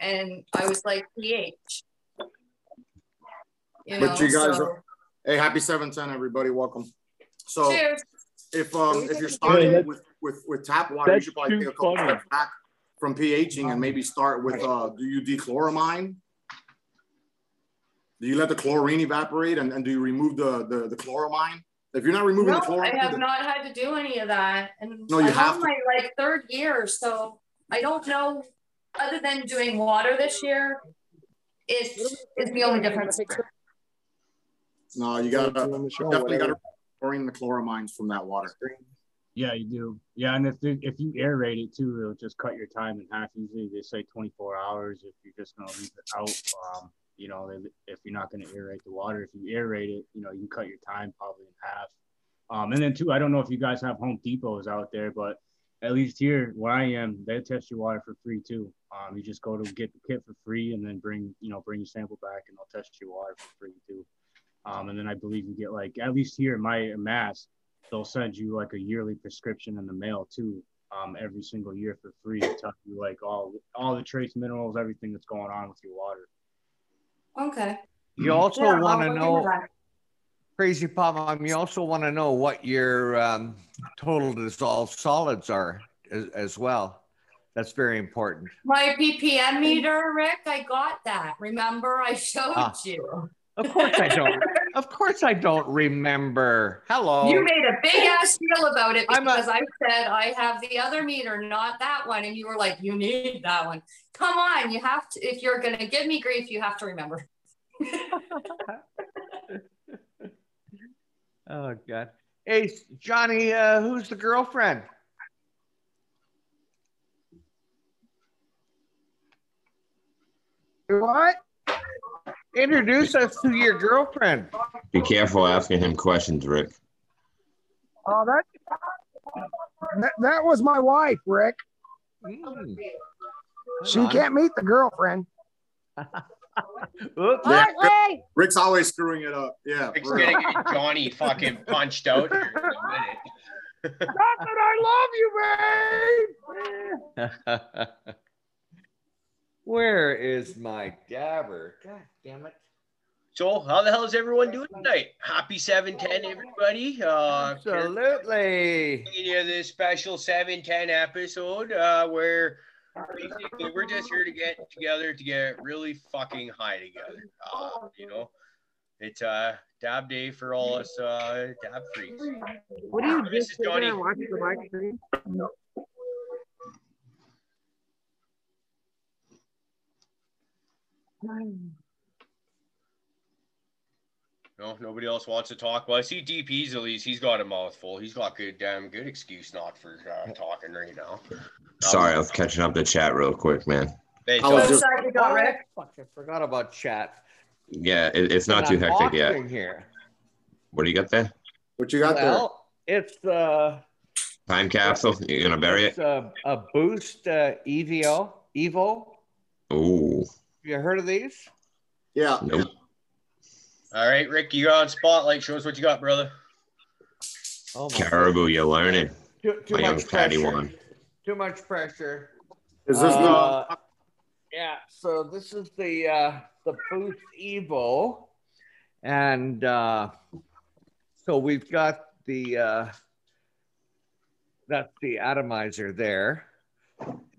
and I was like pH. You know, but you guys so. are, hey, happy 710, everybody. Welcome. So Cheers. if um if you're starting with, with with tap water, you should probably take a couple funny. steps back from pHing and maybe start with uh do you dechloramine? Do you let the chlorine evaporate and, and do you remove the, the, the chloramine? If you're not removing no, the chloramine, I have not had to do any of that. And no, you I have my like third year, so I don't know. Other than doing water this year, it is the only difference. No, you got to definitely got to chlorine the chloramines from that water. Yeah, you do. Yeah, and if if you aerate it too, it'll just cut your time in half. Usually they say 24 hours if you're just gonna leave it out. Um, you know, if you're not gonna aerate the water, if you aerate it, you know, you can cut your time probably in half. Um, and then too, I don't know if you guys have Home Depots out there, but at least here where I am, they test your water for free too. Um, you just go to get the kit for free and then bring, you know, bring your sample back and they'll test your water for free too. Um, and then I believe you get like, at least here in my mass, they'll send you like a yearly prescription in the mail too, um, every single year for free to tell you like all, all the trace minerals, everything that's going on with your water. Okay. You also yeah, want to know, Crazy Pop you also want to know what your um, total dissolved solids are as, as well. That's very important. My ppm meter, Rick, I got that. Remember, I showed ah. you. Of course I don't. of course I don't remember. Hello. You made a big ass deal about it because a, I said I have the other meter, not that one, and you were like, "You need that one." Come on, you have to. If you're gonna give me grief, you have to remember. oh God. Hey, Johnny, uh, who's the girlfriend? What? Introduce us to your girlfriend. Be careful asking him questions, Rick. Oh, that that, that was my wife, Rick. Mm. She can't meet the girlfriend. Oops. Yeah, Rick, Rick's always screwing it up. Yeah. Rick's gonna get Johnny fucking punched out here in a minute. Not that I love you, babe. Where is my dabber? God damn it. So, how the hell is everyone doing tonight? Happy 710, everybody. Uh, Absolutely. Bringing you this special 710 episode uh, where basically we're just here to get together to get really fucking high together. Uh, you know, it's uh, dab day for all us uh, dab freaks. What do you do? This is Johnny. Watch the mic screen. No, nobody else wants to talk. Well, I see DP's at least. He's got a mouthful. He's got good, damn good excuse not for uh, talking right now. Sorry, I was catching up the chat real quick, man. Hey, was just, sorry, got Rick. Fuck, I forgot about chat. Yeah, it, it's not too hectic yet. Here. What do you got there? What you got there? well, there? It's uh time capsule. You're gonna bury it? A, a boost uh, EVO Evo. Ooh. You heard of these? Yeah. Nope. All right, Rick, you're on spotlight. Show us what you got, brother. Oh Caribou, you're learning. Too, too my young Padawan. Too much pressure. Is this uh, the? Yeah. So this is the uh, the Boost Evo, and uh, so we've got the uh, that's the atomizer there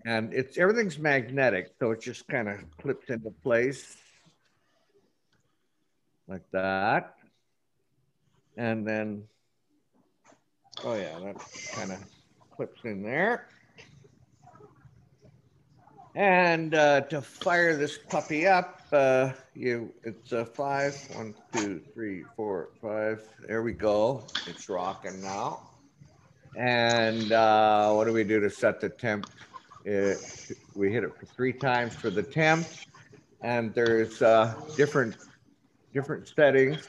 and it's everything's magnetic, so it just kind of clips into place like that. And then, oh yeah, that kind of clips in there. And uh, to fire this puppy up, uh, you it's a five, one, two, three, four, five. There we go. It's rocking now. And uh, what do we do to set the temp? It, we hit it for three times for the temp, and there's uh, different different settings.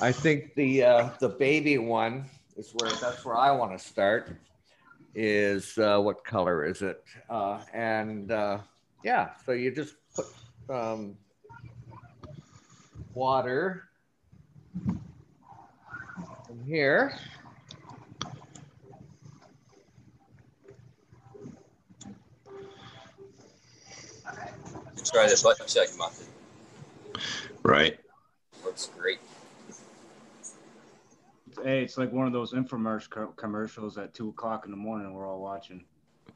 I think the uh, the baby one is where that's where I want to start. Is uh, what color is it? Uh, and uh, yeah, so you just put um, water in here. try the butt check method. Right. Works great. Hey, it's like one of those infomercial commercials at two o'clock in the morning. We're all watching.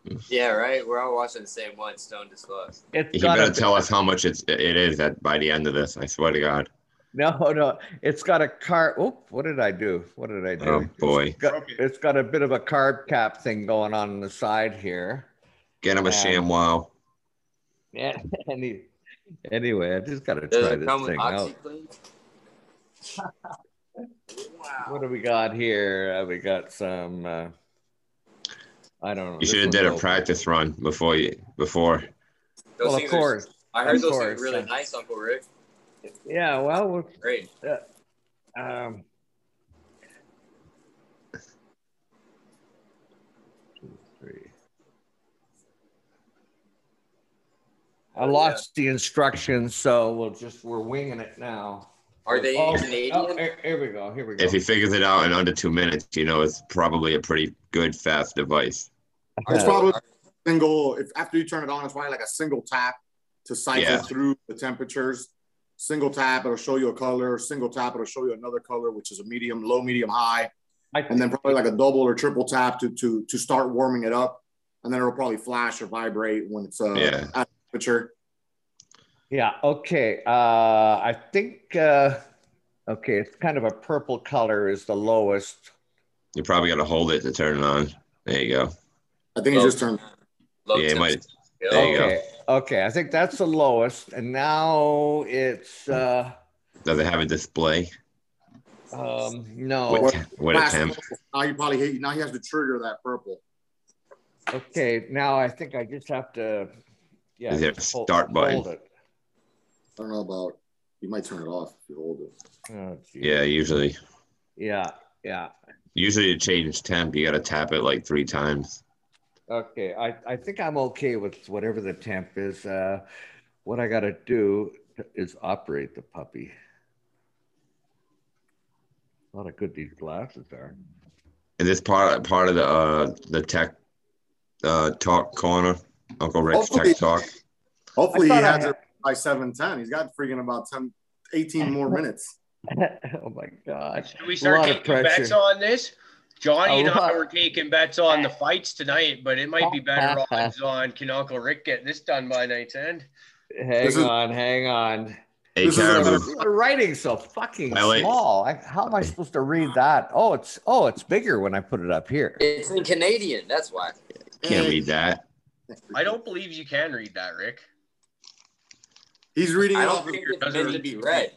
Mm-hmm. Yeah, right. We're all watching the same one. Stone disclosed. It's you better tell us how much it's it is at by the end of this. I swear to God. No, no, it's got a car. Oop, what did I do? What did I do? Oh boy, it's got, it's got a bit of a carb cap thing going on on the side here. Get him a sham wow. Yeah. Any, anyway, I just got to try this thing out. wow. What do we got here? Uh, we got some. Uh, I don't know. You should have did a practice run before you before. Those well, of course. I heard of those course. are really nice, Uncle Rick. Yeah, well, great. Uh, um, I lost yeah. the instructions, so we'll just we're winging it now. Are they oh, Canadian? Oh, here, here, we go. Here we go. If he figures it out in under two minutes, you know it's probably a pretty good fast device. It's probably single. If after you turn it on, it's probably like a single tap to cycle yeah. through the temperatures. Single tap, it'll show you a color. Single tap, it'll show you another color, which is a medium, low, medium, high. and then probably like a double or triple tap to to to start warming it up, and then it'll probably flash or vibrate when it's uh, yeah. At. Yeah. Okay. Uh, I think. Uh, okay, it's kind of a purple color is the lowest. You probably got to hold it to turn it on. There you go. I think low, he just turned. yeah, it might. There okay. you go. Okay, I think that's the lowest, and now it's. uh Does it have a display? Um, no. What, what a temp. Now you probably hit, now he has to trigger that purple. Okay, now I think I just have to. Yeah. Is there a start hold, button? Hold it. I don't know about. You might turn it off if you hold it. Oh, yeah, usually. Yeah, yeah. Usually to change temp, you got to tap it like three times. Okay, I, I think I'm okay with whatever the temp is. Uh, what I got to do is operate the puppy. A lot of good these glasses are. Is this part part of the uh, the tech uh, talk corner? Uncle Rick's hopefully, tech talk. Hopefully he has it by seven ten. He's got freaking about 10, 18 more minutes. oh my god! Should we start taking bets on this? Johnny and I were taking bets on the fights tonight, but it might be better odds on can Uncle Rick get this done by night's end. Hang is, on, hang on. Hey, the writing so fucking small. I, how am I supposed to read that? Oh, it's oh, it's bigger when I put it up here. It's in Canadian. That's why. Can't read that. I don't believe you can read that, Rick. He's reading I it off. Think it's meant to be read.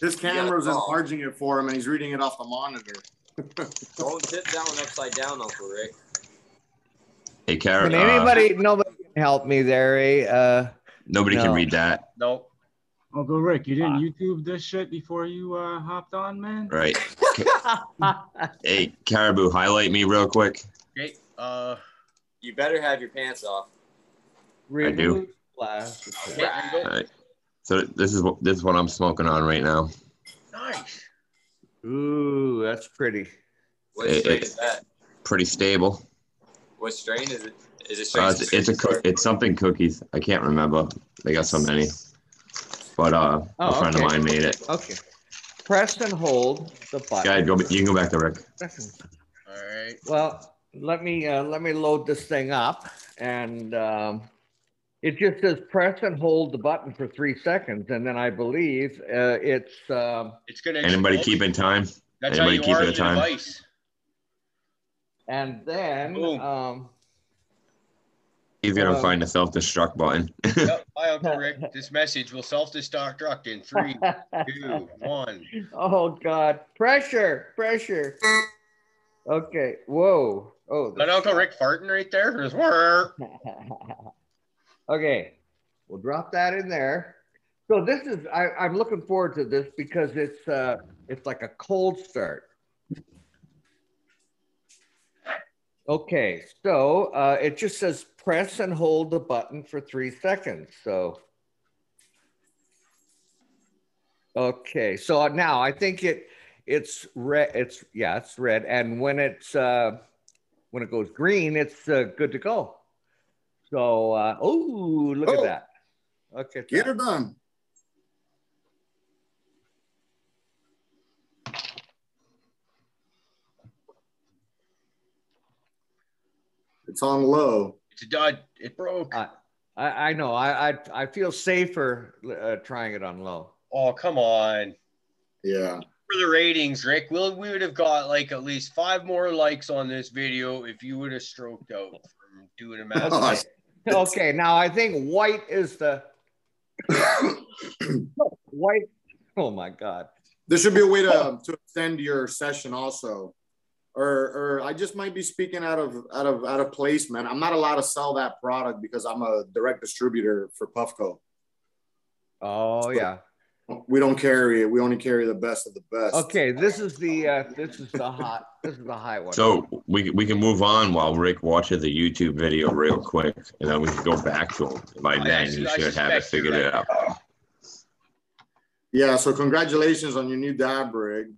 His camera's enlarging it for him, and he's reading it off the monitor. Don't sit down upside down, Uncle Rick. Hey, Karen. Can anybody, uh, nobody can help me there, eh? Uh, nobody no. can read that. Nope. Uncle Rick, you didn't uh, YouTube this shit before you uh, hopped on, man? Right. hey, Caribou, highlight me real quick. Okay. Uh, you better have your pants off. I do. Right. So this is what this is what I'm smoking on right now. Nice. Ooh, that's pretty. What it, strain is that? Pretty stable. What strain is it? Is it strain? Uh, it's, it's a co- it's something cookies. I can't remember. They got so many. But uh, oh, a friend okay. of mine made it. Okay. Press and hold the button. Yeah, go. You can go back to Rick. All right. Well, let me uh, let me load this thing up, and um, it just says press and hold the button for three seconds, and then I believe uh, it's. Um, it's going to. Anybody keeping time? That's Anybody how you keeping the time? Device. And then. Um, He's gonna uh, find the self-destruct button. yep. Hi, This message will self-destruct in three, two, one. Oh God! Pressure! Pressure! Okay. Whoa. Oh. That Uncle Rick farting right there. Okay, we'll drop that in there. So this is, I, I'm looking forward to this because it's, uh, it's like a cold start. Okay, so uh, it just says press and hold the button for three seconds. So, okay, so now I think it it's red. It's yeah, it's red, and when it's uh, when it goes green, it's uh, good to go. So, uh, oh, look oh. at that. Okay. Get her done. It's on low. It's a dud. It broke. I, I, I know. I, I I feel safer uh, trying it on low. Oh come on. Yeah. For the ratings, Rick, we'll, we would have got like at least five more likes on this video if you would have stroked out from doing a math. Okay. okay, now I think white is the white. Oh my god. There should be a way to um, to extend your session also or or I just might be speaking out of out of out of place, man. I'm not allowed to sell that product because I'm a direct distributor for Puffco. Oh so yeah. We don't carry it. We only carry the best of the best. Okay, this is the uh, this is the hot this is the high one. So we we can move on while Rick watches the YouTube video real quick, and then we can go back to him. By then, he should have it figured it out. Yeah. So congratulations on your new dab rig.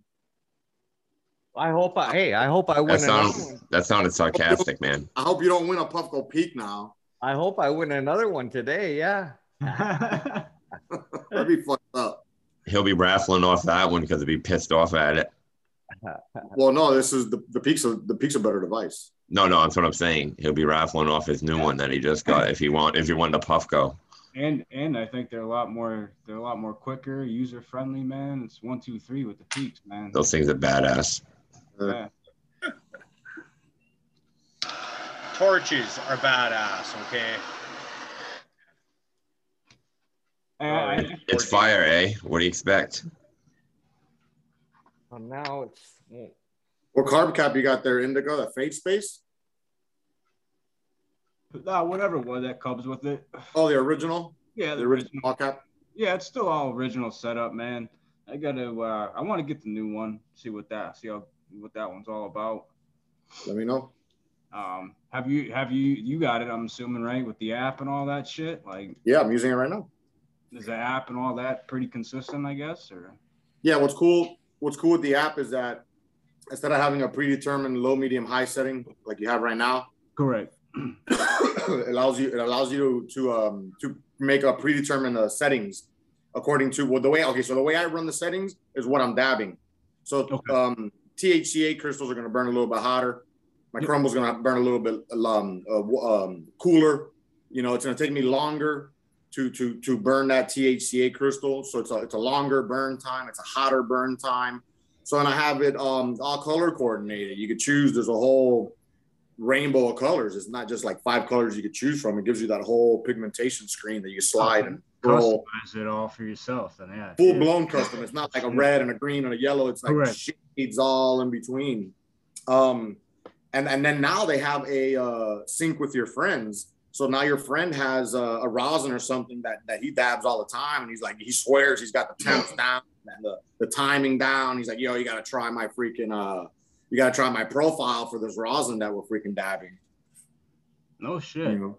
I hope I hey, I hope I win. That sounded, that sounded sarcastic, man. I hope you don't win a Puffco Peak now. I hope I win another one today. Yeah. That'd be fucked up. He'll be raffling off that one because he'll be pissed off at it. well, no, this is the the peaks of the peaks a better device. No, no, that's what I'm saying. He'll be raffling off his new one that he just got if he want if you want the Puffco. And and I think they're a lot more they're a lot more quicker, user friendly, man. It's one, two, three with the peaks, man. Those things are badass. Yeah. Torches are badass, okay? Uh, it's fire, eh? What do you expect? Well, now it's. What carb cap you got there, Indigo? That fade space? Uh, whatever one that comes with it. Oh, the original? Yeah, the, the original, original cap. Yeah, it's still all original setup, man. I gotta. Uh, I want to get the new one. See what that. See how what that one's all about. Let me know. Um, have you have you you got it? I'm assuming right with the app and all that shit. Like yeah, I'm using it right now. Is the app and all that pretty consistent? I guess or yeah. What's cool? What's cool with the app is that instead of having a predetermined low, medium, high setting like you have right now, correct. it allows you it allows you to to um to make a predetermined uh, settings according to well the way okay so the way I run the settings is what I'm dabbing. So okay. um THCA crystals are going to burn a little bit hotter. My is going to burn a little bit um, uh, um, cooler. You know, it's going to take me longer to to to burn that THCA crystal. So it's a it's a longer burn time. It's a hotter burn time. So and I have it um, all color coordinated. You could choose. There's a whole rainbow of colors. It's not just like five colors you could choose from. It gives you that whole pigmentation screen that you slide and roll. customize it all for yourself. Then yeah, full blown custom. It's not like a red and a green and a yellow. It's like Correct. shades all in between. Um, and and then now they have a uh, sync with your friends. So now your friend has a, a rosin or something that that he dabs all the time, and he's like he swears he's got the temps down and the, the timing down. He's like, yo, you got to try my freaking uh, you got to try my profile for this rosin that we're freaking dabbing. No shit. You know?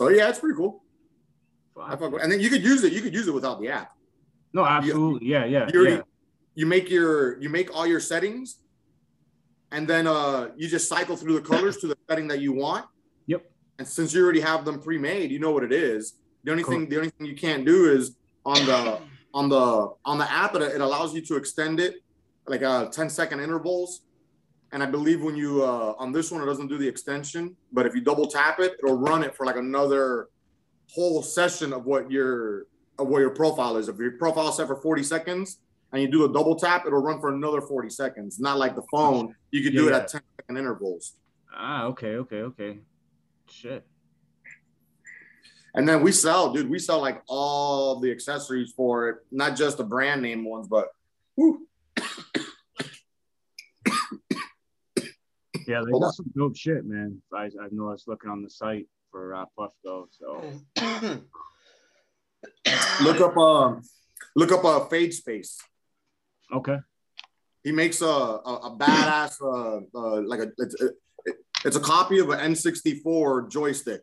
So yeah, it's pretty cool. And then you could use it. You could use it without the app. No, absolutely. You, yeah, yeah. You, yeah. you make your you make all your settings, and then uh you just cycle through the colors to the setting that you want. And since you already have them pre-made, you know what it is. The only cool. thing the only thing you can't do is on the on the on the app it, it allows you to extend it like uh 10 second intervals and i believe when you uh on this one it doesn't do the extension but if you double tap it it'll run it for like another whole session of what your of what your profile is. If your profile is set for 40 seconds and you do a double tap, it'll run for another 40 seconds. Not like the phone. You could do yeah, it at 10 second intervals. Ah, okay, okay, okay. Shit. And then we sell, dude, we sell like all the accessories for it, not just the brand name ones, but. Yeah, they got some dope shit, man. I, I know I was looking on the site for uh, Puffco. So look up um look up a uh, fade space. Okay. He makes a a, a badass uh, uh, like a it's, it, it's a copy of an N64 joystick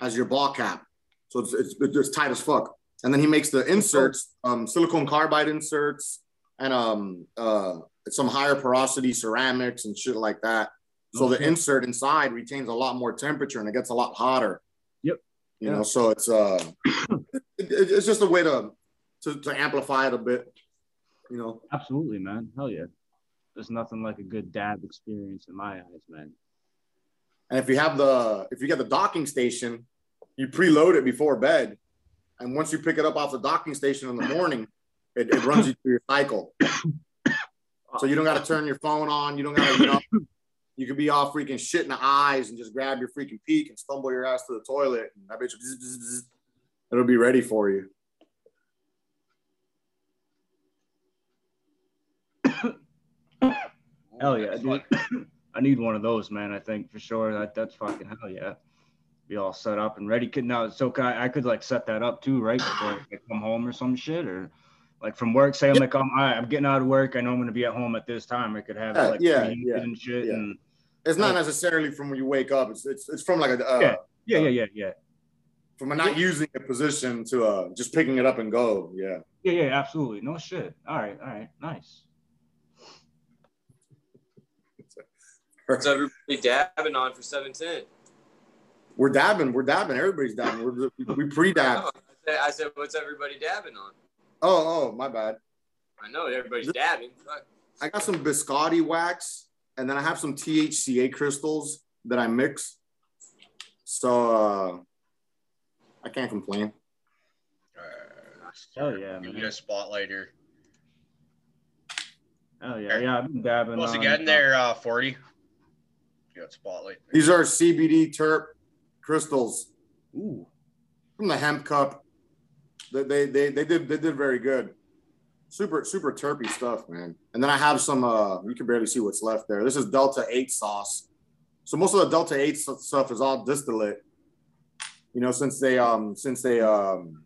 as your ball cap. So it's, it's, it's tight as fuck. And then he makes the inserts, um, silicone carbide inserts, and um, uh, some higher porosity ceramics and shit like that. So the insert inside retains a lot more temperature and it gets a lot hotter. Yep. You yeah. know, so it's uh it, it's just a way to, to to amplify it a bit, you know. Absolutely, man. Hell yeah. There's nothing like a good dab experience in my eyes, man. And if you have the if you get the docking station, you preload it before bed, and once you pick it up off the docking station in the morning, it, it runs you through your cycle. So you don't got to turn your phone on. You don't got to, you know, you could be all freaking shit in the eyes and just grab your freaking peak and stumble your ass to the toilet. And that bitch, bzz, bzz, bzz, it'll be ready for you. hell yeah, dude. I need one of those, man. I think for sure that that's fucking hell yeah. Be all set up and ready. Could now, so I, I could like set that up too, right? Before I come home or some shit, or like from work. Say I'm like I'm, I'm getting out of work. I know I'm gonna be at home at this time. I could have Yeah, it like yeah, yeah, and shit. yeah. And It's not necessarily from when you wake up. It's it's, it's from like a uh, yeah, yeah, yeah, yeah, yeah. from a not using a position to uh just picking it up and go. Yeah. Yeah, yeah, absolutely. No shit. All right, all right, nice. What's everybody dabbing on for 710? We're dabbing. We're dabbing. Everybody's dabbing. We're, we pre-dab. No, I, said, I said, what's everybody dabbing on? Oh, oh, my bad. I know everybody's dabbing. Fuck. I got some biscotti wax, and then I have some THCA crystals that I mix. So uh, I can't complain. Hell yeah, You man. get a spotlighter. Oh yeah, yeah. I've been dabbing. Once on, again, there, uh, 40. You got spotlight. These are CBD terp crystals Ooh, from the hemp cup. They, they they they did they did very good. Super super terpy stuff, man. And then I have some. uh You can barely see what's left there. This is Delta Eight sauce. So most of the Delta Eight stuff is all distillate. You know, since they um since they um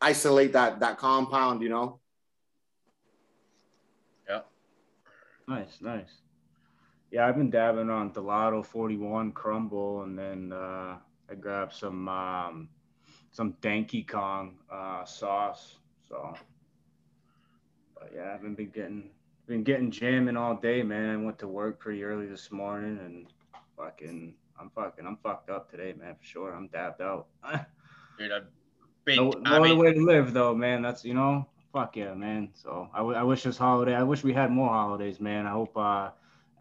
isolate that that compound. You know. Yeah. nice, nice. Yeah, I've been dabbing on Gelato 41 crumble, and then uh, I grabbed some um, some Danky Kong uh, sauce. So, but yeah, I've been, been getting been getting jamming all day, man. I went to work pretty early this morning, and fucking, I'm fucking, I'm fucked up today, man, for sure. I'm dabbed out. Dude, I've been no, no other way to live, though, man. That's you know, fuck yeah, man. So I, w- I wish this holiday, I wish we had more holidays, man. I hope uh,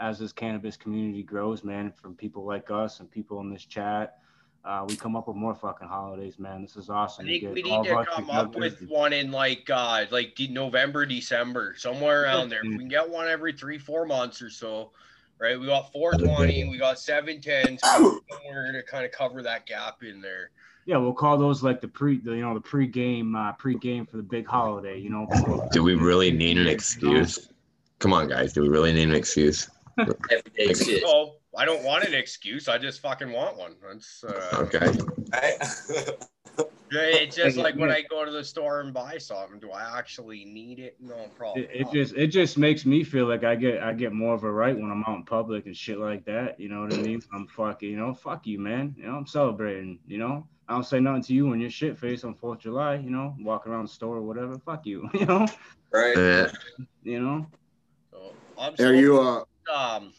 as this cannabis community grows, man, from people like us and people in this chat, uh, we come up with more fucking holidays, man. This is I awesome. think get we need to come up with one in like uh like November, December, somewhere around there. If we can get one every three, four months or so, right? We got 420, we got 710, so somewhere to kind of cover that gap in there. Yeah, we'll call those like the pre, the, you know, the pre-game, uh, pre-game for the big holiday. You know, Do we really need an excuse? Come on, guys. Do we really need an excuse? Everyday shit. Oh, I don't want an excuse. I just fucking want one. That's uh, Okay. Right? It's just like when I go to the store and buy something. Do I actually need it? No problem. It, it just it just makes me feel like I get I get more of a right when I'm out in public and shit like that. You know what I mean? I'm fucking, you know, fuck you, man. You know, I'm celebrating. You know, I don't say nothing to you when you're shit face on Fourth of July. You know, walking around the store or whatever. Fuck you. You know, right. Eh, you know. So I'm Are you uh um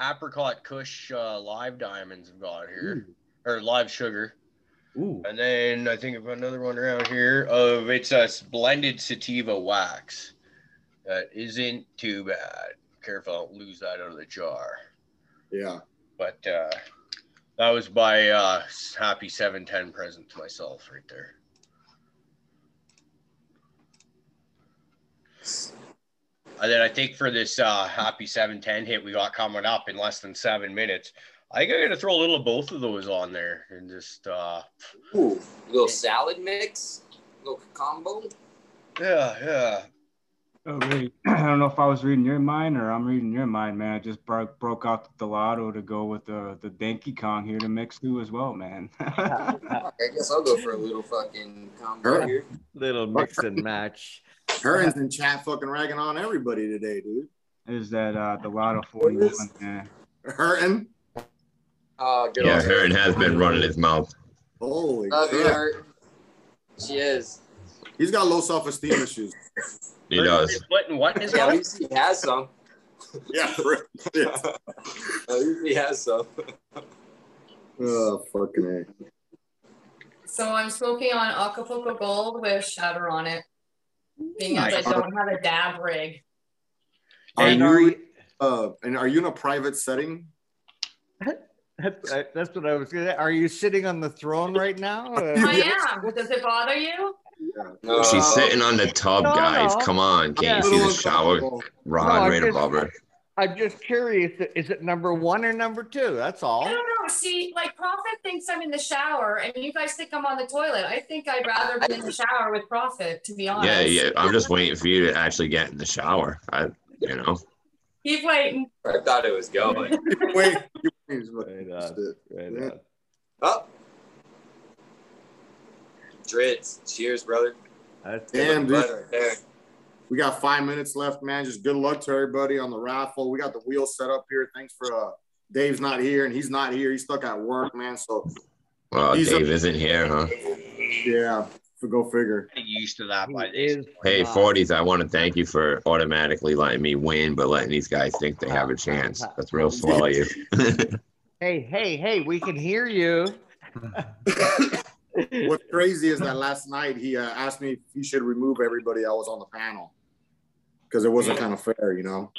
apricot kush uh, live diamonds have got here. Or live sugar. Ooh, and then i think i've got another one around here of it's a blended sativa wax that isn't too bad. Careful I don't lose that out of the jar. Yeah. but uh that was my uh happy 710 present to myself right there And then I think for this uh, happy 710 hit we got coming up in less than seven minutes, I think I'm gonna throw a little of both of those on there and just uh Ooh, little salad mix, a little combo. yeah, yeah. oh, really? I don't know if I was reading your mind or I'm reading your mind, man. I just broke broke out the Gelato to go with the the Danky Kong here to mix through as well, man. I guess I'll go for a little fucking combo here. Little mix and match. Hearns in chat fucking ragging on everybody today, dude. Is that uh Gelato 41, man? Hurting. Oh, good yeah, old Hearn has been running his mouth. Holy Love you, crap. Hurt. She is. He's got low self-esteem issues. He does. Splitting what in his Yeah, at least he has some. Yeah, yeah. At least he has some. Oh, fucking A. So I'm smoking on Acapulco Gold with shatter on it, being nice. as I don't have a dab rig. And are you, uh, and are you in a private setting? That's, that's what I was gonna. Are you sitting on the throne right now? I am. Does it bother you? No. She's sitting on the tub, no, guys. No. Come on. Can't yeah. you see the shower rod no, right just, above her? I'm just curious. Is it number one or number two? That's all. I don't know. See, like Prophet thinks I'm in the shower, and you guys think I'm on the toilet. I think I'd rather be in the shower with Prophet, to be honest. Yeah, yeah. I'm just waiting for you to actually get in the shower. I, you know. Keep waiting. I thought it was going. Wait. Right on. Right on. Oh. Dreads. Cheers, brother. That's Damn, dude. Right we got five minutes left, man. Just good luck to everybody on the raffle. We got the wheel set up here. Thanks for uh Dave's not here and he's not here. He's stuck at work, man. So well, Dave isn't here, huh? Yeah, for go figure. Used to that by this. Hey, 40s, I want to thank you for automatically letting me win, but letting these guys think they have a chance. That's real swell of you. hey, hey, hey, we can hear you. What's crazy is that last night he uh, asked me if he should remove everybody that was on the panel because it wasn't kind of fair, you know.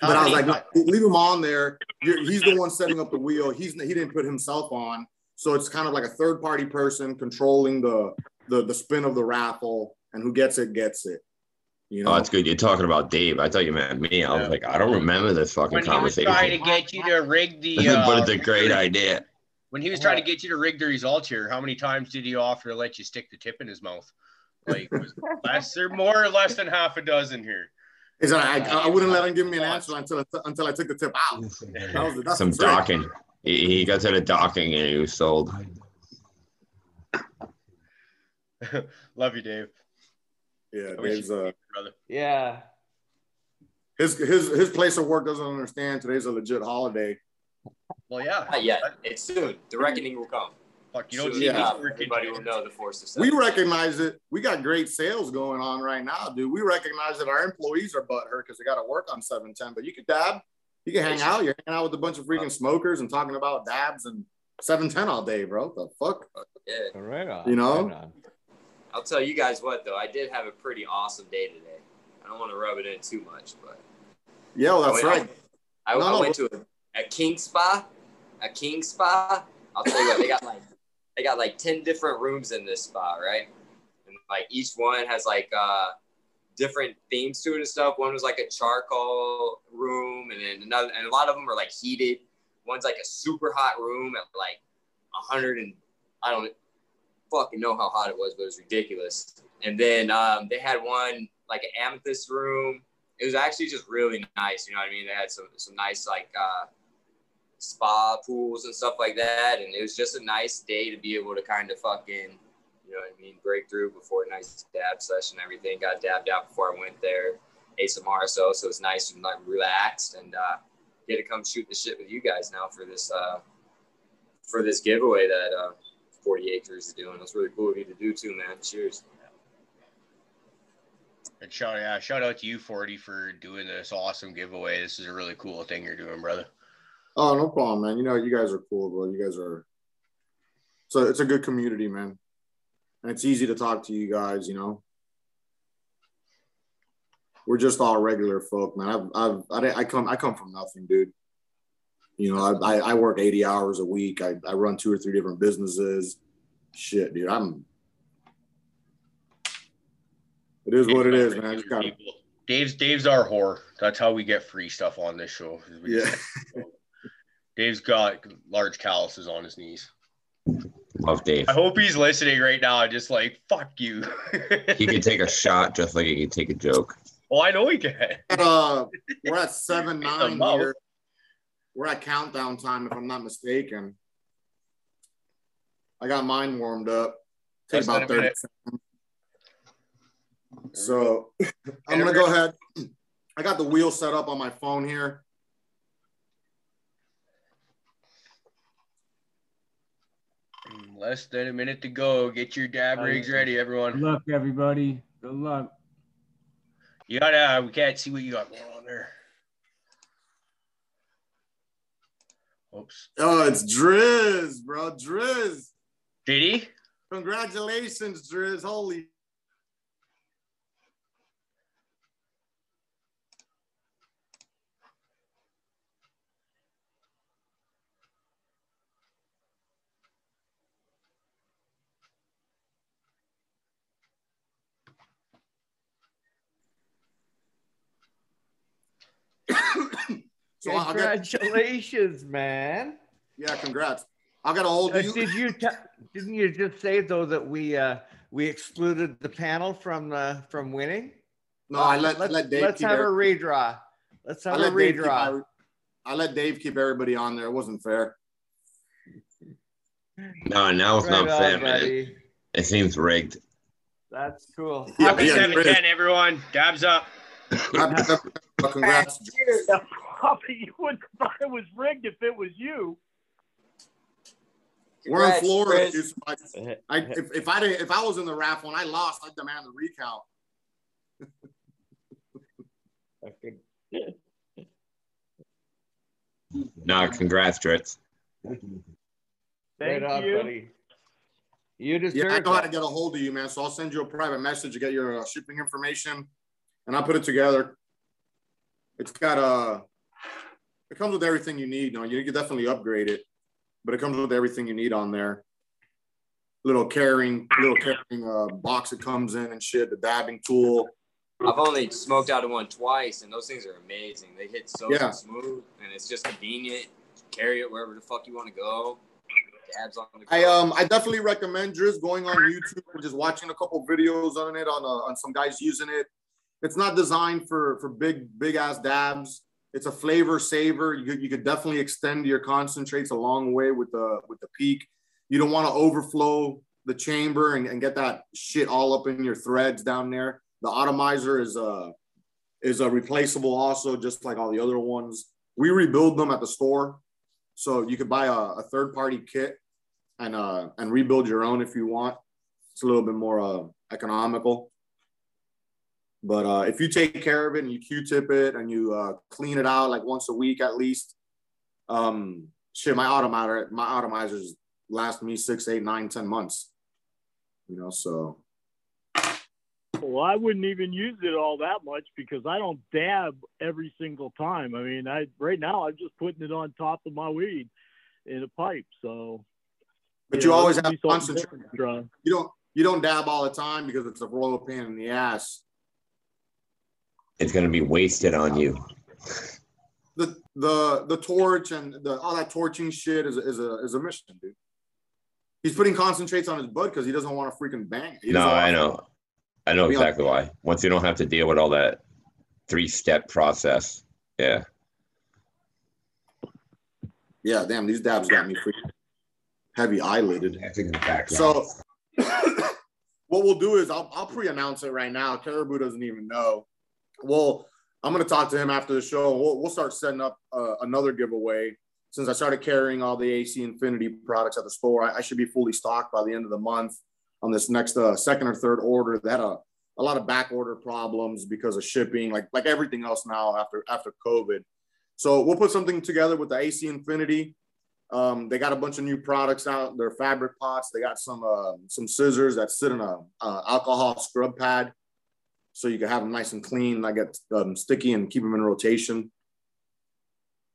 But I was like, leave him on there. he's the one setting up the wheel. He's he didn't put himself on, so it's kind of like a third party person controlling the the the spin of the raffle, and who gets it gets it. You know? Oh, that's good. You're talking about Dave. I thought you meant me. I was like, I don't remember this fucking when conversation. He was trying to get you to rig the. Uh, but it's a great idea. When he was trying to get you to rig the results here, how many times did he offer to let you stick the tip in his mouth? Like, was less or more or less than half a dozen here. Is that I, I wouldn't let him give me an answer until until I took the tip out. That was, Some docking. He, he got to the docking and he was sold. Love you, Dave. Yeah, Dave's uh, brother. Yeah. His his his place of work doesn't understand today's a legit holiday. Well, yeah. Not yet. It's soon. The reckoning will come. Fuck, you don't soon, yeah. Everybody will know the force of We recognize it. We got great sales going on right now, dude. We recognize that our employees are butthurt because they got to work on 710, but you can dab. You can hang out. You're hanging out with a bunch of freaking smokers and talking about dabs and 710 all day, bro. The fuck? Yeah. Right on. You know? Right on. I'll tell you guys what, though. I did have a pretty awesome day today. I don't want to rub it in too much, but. Yeah, well, that's I went, right. I, I, no, I went to a, a king spa a king spa, I'll tell you what, they got like they got like 10 different rooms in this spot, right? And like each one has like uh different themes to it and stuff. One was like a charcoal room, and then another, and a lot of them are like heated. One's like a super hot room at like a hundred and I don't fucking know how hot it was, but it was ridiculous. And then um, they had one like an amethyst room. It was actually just really nice. You know what I mean? They had some some nice like uh, spa pools and stuff like that. And it was just a nice day to be able to kind of fucking, you know what I mean, break through before a nice dab session everything. Got dabbed out before I went there. Ate some RSO, so it's nice and like relaxed and uh, get to come shoot the shit with you guys now for this uh, for this giveaway that uh, 40 Acres is doing. It's really cool of you to do too, man. Cheers. And shout yeah, shout out to you, 40, for doing this awesome giveaway. This is a really cool thing you're doing, brother. Oh, no problem, man. You know, you guys are cool, bro. You guys are. So it's a good community, man. And it's easy to talk to you guys, you know. We're just all regular folk, man. I've, I've, I, I come, I come from nothing, dude. You know, I, I work 80 hours a week. I, I run two or three different businesses. Shit, dude. I'm, it is what it is, man. Gotta... Dave's Dave's our whore. That's how we get free stuff on this show. yeah. Dave's got large calluses on his knees. Love Dave. I hope he's listening right now. Just like fuck you. he could take a shot just like he could take a joke. Oh, I know he can. Uh, we're at seven nine here. We're at countdown time, if I'm not mistaken. I got mine warmed up. Take about thirty seconds. So I'm gonna go ahead. I got the wheel set up on my phone here. Less than a minute to go. Get your dab oh, rigs ready, everyone. Good luck, everybody. Good luck. You gotta, we can't see what you got going on there. Oops. Oh, it's Driz, bro. Driz. Did he? Congratulations, Driz. Holy so congratulations, get, man. Yeah, congrats. I got a hold of uh, you. Did you t- didn't you just say though that we uh we excluded the panel from uh from winning? No, I let let's, let Dave. Let's have a redraw. Let's have a redraw. Keep, I, I let Dave keep everybody on there. It wasn't fair. No, now it's right not on, fair, buddy. man. It seems rigged. That's cool. Yeah, Happy yeah, 7 10, everyone. Dabs up. Congrats. Poppy, you wouldn't thought it was rigged if it was you. We're in Florida. I, I, if, if I didn't, if I was in the raffle and I lost, I'd demand the recount. no, congrats, Dritz. Thank right on, you. buddy. You deserve yeah, I know how to get a hold of you, man. So I'll send you a private message to get your uh, shipping information, and I'll put it together. It's got a, uh, it comes with everything you need. You know, you can definitely upgrade it but it comes with everything you need on there. Little carrying, little carrying uh, box that comes in and shit. The dabbing tool. I've only smoked out of one twice, and those things are amazing. They hit so yeah. smooth, and it's just convenient. Carry it wherever the fuck you want to go. Dabs on the. I um I definitely recommend just going on YouTube and just watching a couple videos on it on uh, on some guys using it. It's not designed for for big big ass dabs it's a flavor saver. You you could definitely extend your concentrates a long way with the with the peak. You don't want to overflow the chamber and, and get that shit all up in your threads down there. The atomizer is a uh, is a replaceable also, just like all the other ones. We rebuild them at the store, so you could buy a, a third party kit and uh and rebuild your own if you want. It's a little bit more uh, economical. But uh, if you take care of it and you Q-tip it and you uh, clean it out like once a week at least, um, shit, my automizer, my atomizers last me six, eight, nine, ten months. You know, so. Well, I wouldn't even use it all that much because I don't dab every single time. I mean, I right now I'm just putting it on top of my weed in a pipe. So. But you, you know, always have concentrate. You don't you don't dab all the time because it's a royal pain in the ass it's going to be wasted on you. The the the torch and the all that torching shit is, is a is a mission, dude. He's putting concentrates on his bud because he doesn't want to freaking bang. no, I know. I know exactly why. Once you don't have to deal with all that three step process. Yeah. Yeah, damn, these dabs got me freaking heavy eyelidded. So what we'll do is I'll, I'll pre-announce it right now. Caribou doesn't even know. Well, I'm going to talk to him after the show. We'll, we'll start setting up uh, another giveaway. Since I started carrying all the AC Infinity products at the store, I, I, should be fully stocked by the end of the month on this next uh, second or third order. That a, a lot of back order problems because of shipping, like like everything else now after after COVID. So we'll put something together with the AC Infinity. Um, they got a bunch of new products out. Their fabric pots. They got some uh, some scissors that sit in a uh, alcohol scrub pad so you can have them nice and clean, not get um, sticky and keep them in rotation.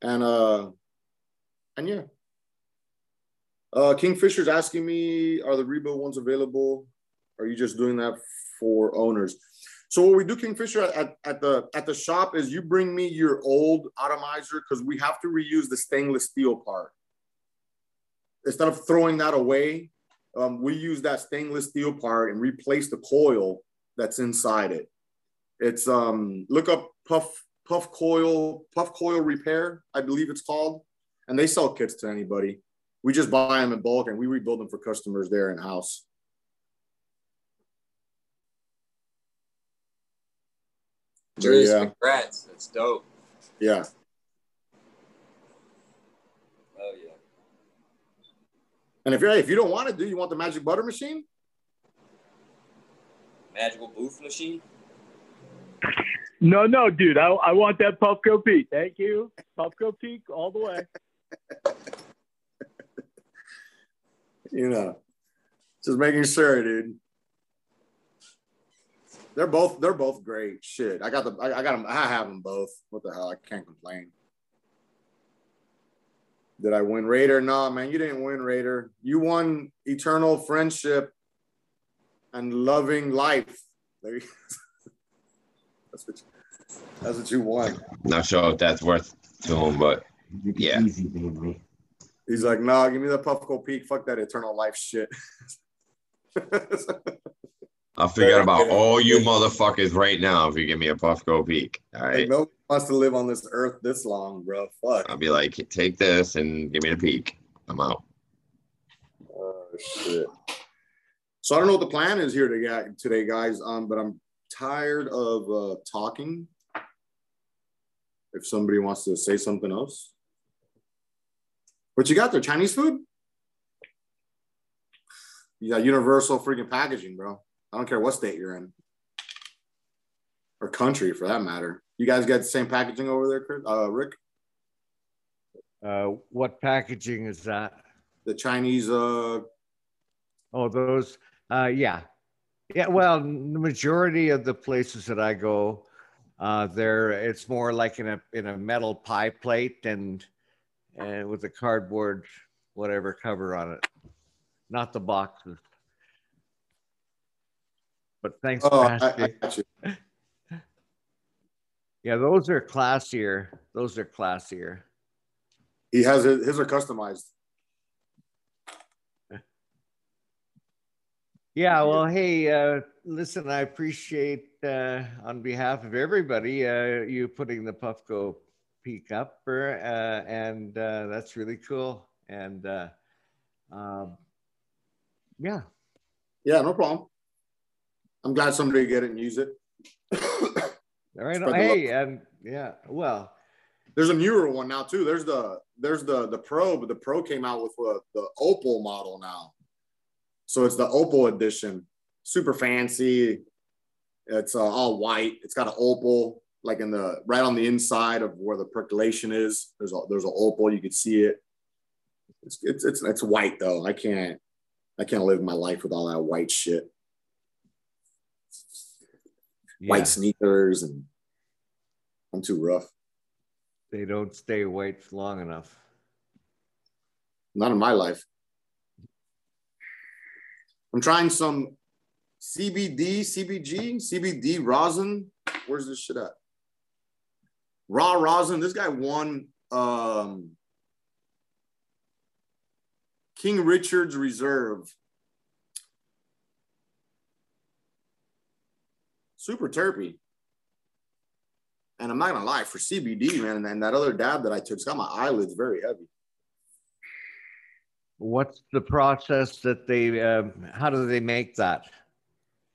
And uh, and yeah. Uh, Kingfisher's asking me, are the rebuild ones available? Are you just doing that for owners? So what we do, Kingfisher, at, at the at the shop is you bring me your old atomizer because we have to reuse the stainless steel part. Instead of throwing that away, um, we use that stainless steel part and replace the coil that's inside it. It's um look up puff puff coil puff coil repair, I believe it's called, and they sell kits to anybody. We just buy them in bulk and we rebuild them for customers there in house. Yeah. congrats. That's dope. Yeah. Oh yeah. And if you're if you don't want to do, you want the magic butter machine? Magical booth machine? No, no, dude. I, I want that Puffco Peak. Thank you. Puffco Peak all the way. you know. Just making sure, dude. They're both they're both great. Shit, I got the I, I got them. I have them both. What the hell? I can't complain. Did I win Raider? No, man, you didn't win Raider. You won eternal friendship and loving life. There you, that's what you, that's what you won. Not sure if that's worth to him, but yeah. Easy, baby. He's like, nah, give me the Puffco Peak. Fuck that eternal life shit. I'll forget about all you motherfuckers right now if you give me a Puffco Peak. All right. Like, nobody wants to live on this earth this long, bro. Fuck. I'll be like, take this and give me the peak. I'm out. Oh shit. So I don't know what the plan is here today, guys. Um, but I'm tired of uh, talking. If somebody wants to say something else, what you got there? Chinese food? You got universal freaking packaging, bro. I don't care what state you're in or country for that matter. You guys got the same packaging over there, Chris, uh, Rick? Uh, what packaging is that? The Chinese. Uh... Oh, those. Uh, yeah, yeah. Well, the majority of the places that I go, uh, there it's more like in a in a metal pie plate and and with a cardboard whatever cover on it, not the boxes. But thanks oh, I, I yeah, those are classier. Those are classier. He has his, his are customized. Yeah, well, hey, uh, listen, I appreciate uh, on behalf of everybody uh, you putting the Puffco peak up, uh, and uh, that's really cool. And uh, um, yeah, yeah, no problem. I'm glad somebody get it and use it. All right. Hey, and yeah, well, there's a newer one now too. There's the there's the the Pro, but the Pro came out with uh, the Opal model now. So it's the Opal edition, super fancy. It's uh, all white. It's got an opal like in the right on the inside of where the percolation is. There's a there's an opal. You can see it. It's it's it's, it's white though. I can't I can't live my life with all that white shit yeah. white sneakers and I'm too rough. They don't stay white long enough. Not in my life. I'm trying some CBD, CBG, CBD rosin. Where's this shit at? Raw rosin. This guy won um, King Richard's Reserve super terpy. And I'm not gonna lie, for CBD, man, and that other dab that I took, it's got my eyelids very heavy. What's the process that they? Uh, how do they make that?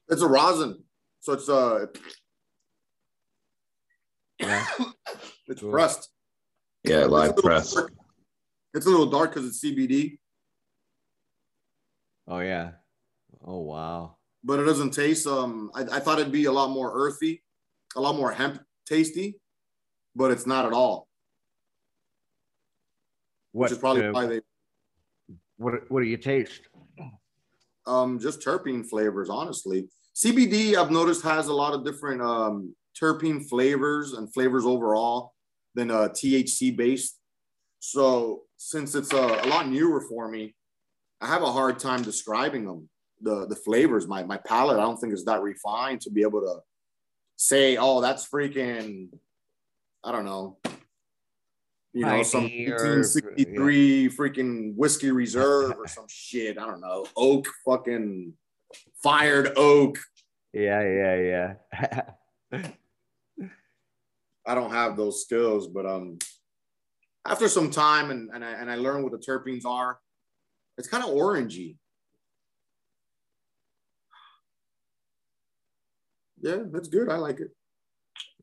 It's a rosin, so it's uh, yeah. it's cool. pressed. Yeah, live press. It's a little dark because it's CBD. Oh yeah. Oh wow but it doesn't taste. Um, I, I thought it'd be a lot more earthy, a lot more hemp tasty, but it's not at all. What, which is probably uh, why they. What What do you taste? Um, just terpene flavors, honestly. CBD, I've noticed, has a lot of different um, terpene flavors and flavors overall than uh, THC based. So since it's uh, a lot newer for me, I have a hard time describing them the the flavors. My my palate, I don't think is that refined to be able to say, oh, that's freaking, I don't know, you know, some 1863 yeah. freaking whiskey reserve or some shit. I don't know, oak fucking fired oak. Yeah, yeah, yeah. I don't have those skills, but um, after some time and and I, and I learned what the terpenes are, it's kind of orangey. yeah, that's good. I like it.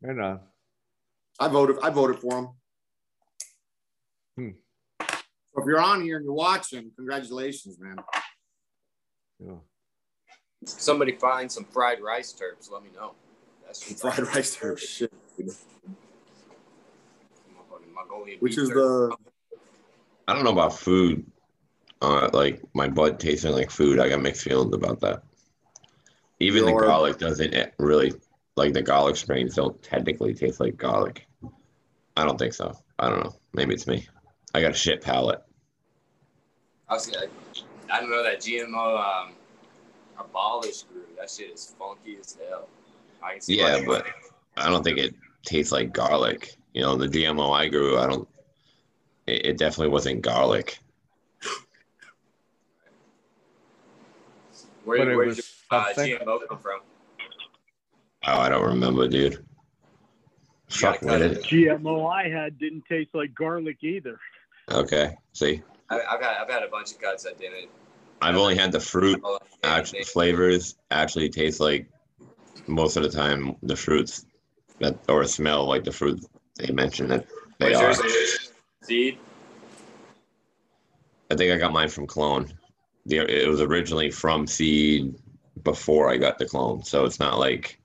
Right on. I voted. I voted for him. Hmm. So if you're on here and you're watching, congratulations, man. Yeah. Somebody find some fried rice terps. Let me know. That's fried rice terps. Shit. Which is the. I don't know about food. uh, like my blood tasting like food. I got mixed feelings about that. Even the garlic doesn't really like the garlic strains don't technically taste like garlic. I don't think so. I don't know. Maybe it's me. I got a shit palate. I was gonna, I don't know that GMO um, abolished grew. That shit is funky as hell. yeah, but I don't think it tastes like garlic. You know, the GMO I grew, I don't. It, it definitely wasn't garlic. Where, where did uh, GMO come from? Oh, I don't remember, dude. Fuck, yeah, it? GMO I had didn't taste like garlic either. Okay, see. I, have had I've had a bunch of cuts that didn't. I've only had the fruit actually flavors actually taste like most of the time the fruits that or smell like the fruit they mentioned that they are. Seed. I think I got mine from clone. The, it was originally from seed before I got the clone, so it's not like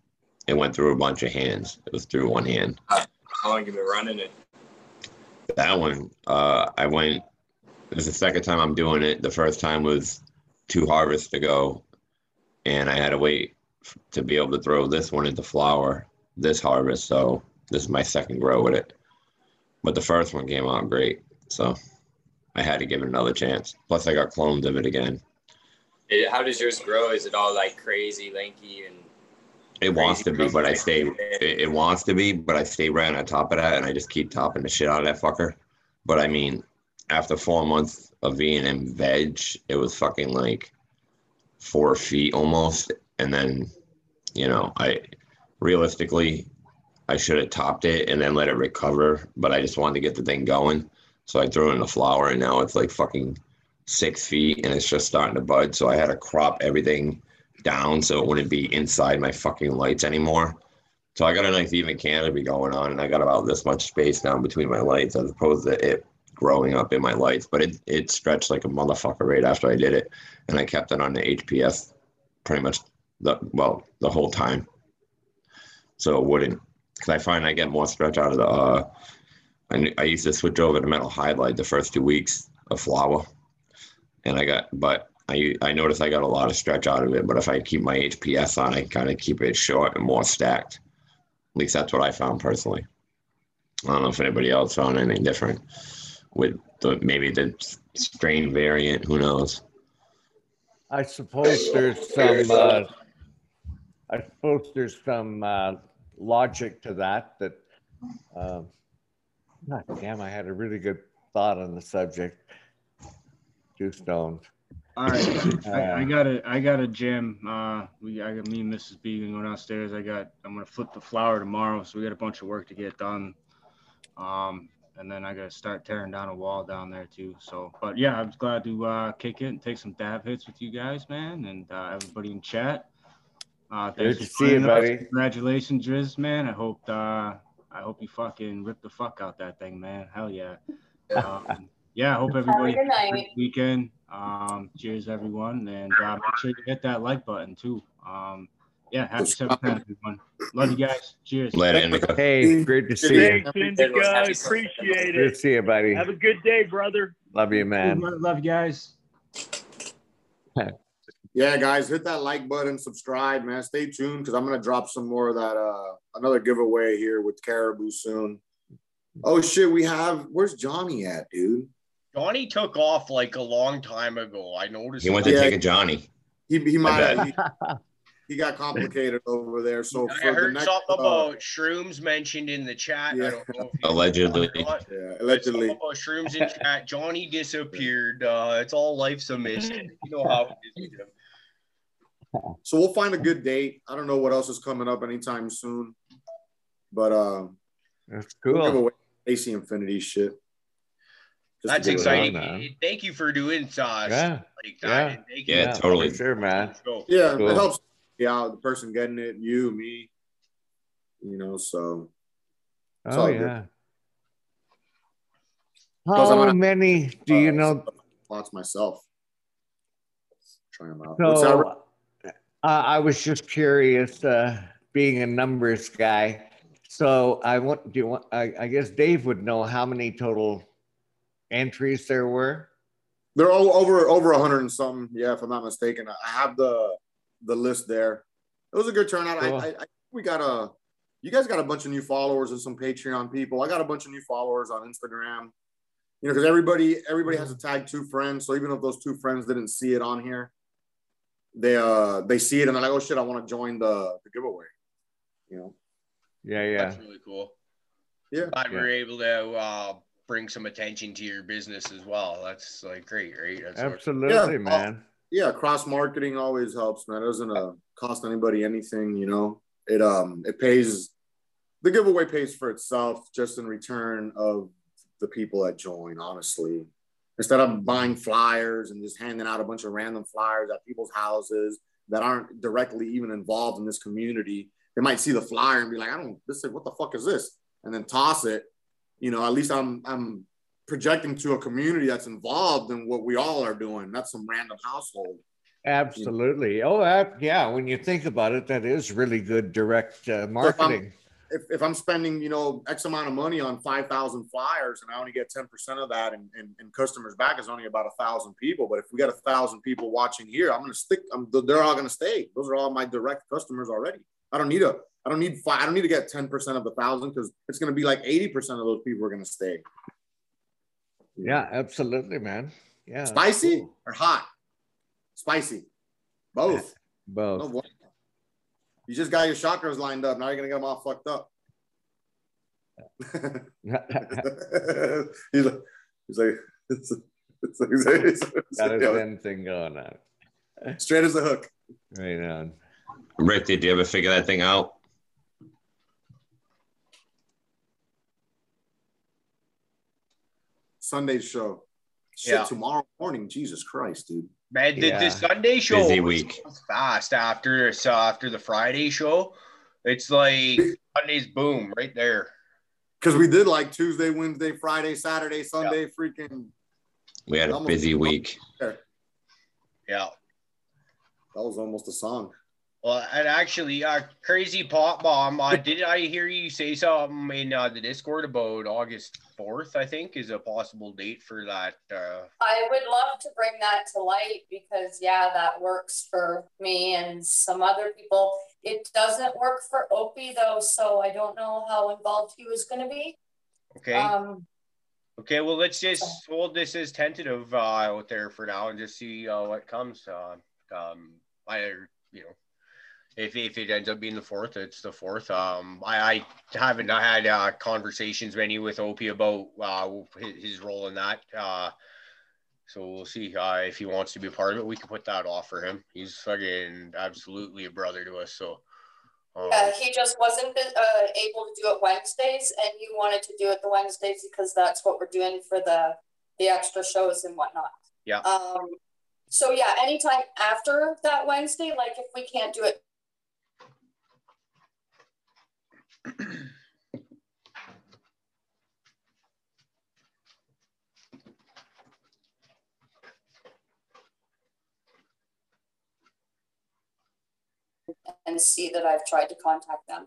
it went through a bunch of hands. It was through one hand. How long have you been running it? That one, uh, I went. This is the second time I'm doing it. The first time was two harvests ago, and I had to wait to be able to throw this one into flower this harvest. So this is my second grow with it. But the first one came out great. So I had to give it another chance. Plus, I got clones of it again. how does yours grow? Is it all like crazy, lanky, and? It wants to be, but I stay. It, it, wants to be, but I stay right on top of that, and I just keep topping the shit out of that fucker. But I mean, after four months of being in veg, it was fucking like four feet almost, and then, you know, I realistically, I should have topped it and then let it recover, but I just wanted to get the thing going. So I threw in the flower and now it's like fucking six feet and it's just starting to bud. So I had to crop everything down so it wouldn't be inside my fucking lights anymore. So I got a nice even canopy going on and I got about this much space down between my lights as opposed to it growing up in my lights. But it, it stretched like a motherfucker right after I did it. And I kept it on the HPS pretty much the well the whole time. So it wouldn't because I find I get more stretch out of the uh, I, I used to switch over to metal halide the first two weeks of flower, and I got, but I I noticed I got a lot of stretch out of it. But if I keep my HPS on, I kind of keep it short and more stacked. At least that's what I found personally. I don't know if anybody else found anything different with the maybe the strain variant. Who knows? I suppose there's some. Uh, I suppose there's some uh, logic to that. That God damn, I had a really good thought on the subject. Two stones. All right, I, I, got a I got a gym. Uh, we I got me and Mrs. B going downstairs. I got I'm gonna flip the flower tomorrow, so we got a bunch of work to get done. Um, and then I gotta start tearing down a wall down there too. So, but yeah, I was glad to uh, kick it and take some dab hits with you guys, man, and uh, everybody in chat. Uh, Good to see you, buddy. Congratulations, Driz, man. I hope uh, I hope you fucking rip the fuck out that thing, man. Hell yeah. Um, yeah, I hope everybody good night. weekend. Um, cheers, everyone, and uh, make sure to hit that like button too. Um, yeah, happy seventh everyone. Love you guys. Cheers. Later, Indica. Hey, great to see you. Thanks, Indica. Appreciate it. Good to see you, buddy. Have a good day, brother. Love you, man. Love you guys. Yeah, guys, hit that like button, subscribe, man. Stay tuned because I'm gonna drop some more of that uh another giveaway here with Caribou soon. Oh shit, we have where's Johnny at, dude? Johnny took off like a long time ago. I noticed. He went to Yeah. take a Johnny. He he might bet. he, he got complicated over there. So I for the heard next, something uh, about shrooms mentioned in the chat. Yeah. I don't know if Allegedly. yeah, allegedly. about shrooms in chat. Johnny disappeared. Uh, it's all life's a mystery. You know how it is. So we'll find a good date. I don't know what else is coming up anytime soon, but uh, That's cool. we'll give cool. away AC Infinity shit. Just That's to give it exciting. on, man. Thank you for doing uh, Yeah. like that. Yeah. Thank you. Yeah, totally. For sure, man. Let's. Yeah, Cool. it helps yeah, the person getting it, you, me, you know, so It's Oh all good. yeah. I'm How gonna- many do you uh, know? lots myself. Try them out. What's? So uh, I was just curious, uh, being a numbers guy. So I want, do you want, I, I guess Dave would know how many total entries there were. They're all over over a hundred and something. Yeah, if I'm not mistaken. I have the the list there. It was a good turnout. Cool. I, I, I, we got a you guys got a bunch of new followers and some Patreon people. I got a bunch of new followers on Instagram. You know, because everybody everybody has to tag two friends. So even if those two friends didn't see it on here, they uh they see it and they're like, oh shit, I want to join the the giveaway. You know. Yeah, yeah. That's really cool. Yeah. Glad yeah. we're able to uh, bring some attention to your business as well. That's like great, right? That's Absolutely, yeah, man. yeah, cross marketing always helps, man. It doesn't uh, cost anybody anything, you know. It um it pays the giveaway pays for itself just in return of the people that join, honestly. Instead of buying flyers and just handing out a bunch of random flyers at people's houses that aren't directly even involved in this community, they might see the flyer and be like, I don't this is what the fuck is this? And then toss it. You know, at least I'm I'm projecting to a community that's involved in what we all are doing, not some random household. Absolutely. Oh, uh, yeah. When you think about it, that is really good direct uh, marketing if, if I'm spending, you know, X amount of money on 5,000 flyers and I only get 10% of that and, and, and customers back is only about a thousand people. But if we got a thousand people watching here, I'm going to stick, I'm, they're all going to stay. Those are all my direct customers already. I don't need a, I don't need five, I don't need to get 10% of the thousand because it's going to be like 80% of those people are going to stay. Yeah, absolutely, man. Yeah. Spicy cool. or hot? Spicy. Both. Both. No, you just got your chakras lined up. Now you're gonna get them all fucked up. he's like, he's like, it's, it's, it's, it's, it's got his Zen thing going on. Straight as a hook. Right on. Rick, did you ever figure that thing out? Sunday show. Shit, yeah. tomorrow morning. Jesus Christ, dude. Man, the, yeah. the Sunday show Busy week. fast after so after the Friday show. It's like Sunday's boom right there. Because we did like Tuesday, Wednesday, Friday, Saturday, Sunday, yeah. freaking. We had a busy week. Yeah. That was almost a song. Well, and actually, uh, crazy pop mom. Uh, did I hear you say something in uh, the Discord about August fourth? I think is a possible date for that. Uh... I would love to bring that to light because yeah, that works for me and some other people. It doesn't work for Opie though, so I don't know how involved he was going to be. Okay. Um, okay. Well, let's just hold this as tentative uh, out there for now and just see uh, what comes. Uh, um, I, you know if, if it ends up being the fourth, it's the fourth. Um, I, I haven't had uh, conversations many with Opie about uh, his, his role in that. Uh, so we'll see uh, if he wants to be a part of it. We can put that off for him. He's fucking absolutely a brother to us. So. Um, yeah, he just wasn't uh, able to do it Wednesdays, and you wanted to do it the Wednesdays because that's what we're doing for the the extra shows and whatnot. Yeah. Um. So yeah, anytime after that Wednesday, like if we can't do it and see that I've tried to contact them.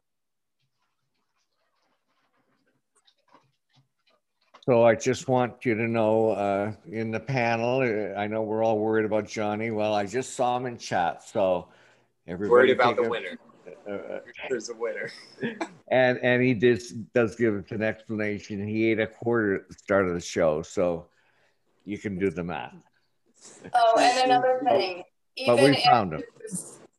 So I just want you to know uh, in the panel, uh, I know we're all worried about Johnny. Well, I just saw him in chat. So everybody worried about the a, winner. There's a winner. and and he does does give us an explanation. He ate a quarter at the start of the show, so you can do the math. Oh, and another thing, even but we found him.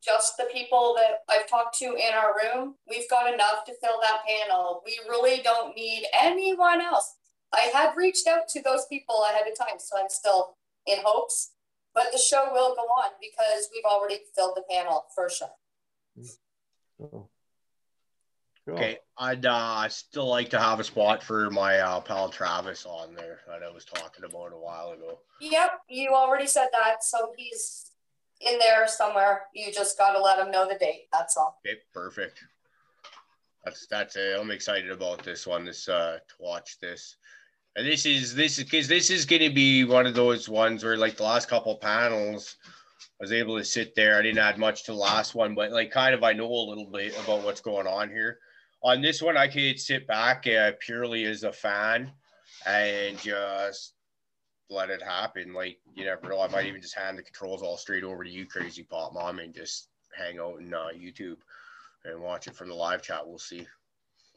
Just the people that I've talked to in our room, we've got enough to fill that panel. We really don't need anyone else. I have reached out to those people ahead of time, so I'm still in hopes. But the show will go on because we've already filled the panel for sure. Mm-hmm. Cool. Okay, I'd uh, still like to have a spot for my uh, pal Travis on there that I was talking about a while ago. Yep, you already said that, so he's in there somewhere. You just got to let him know the date. That's all. Okay, perfect. That's that's it. I'm excited about this one. This uh, to watch this. And this is this is because this is going to be one of those ones where like the last couple panels I was able to sit there. I didn't add much to the last one, but like kind of I know a little bit about what's going on here. On this one, I could sit back uh, purely as a fan and just let it happen. Like you never know. I might even just hand the controls all straight over to you, crazy pop mom, and just hang out in uh, YouTube and watch it from the live chat. We'll see.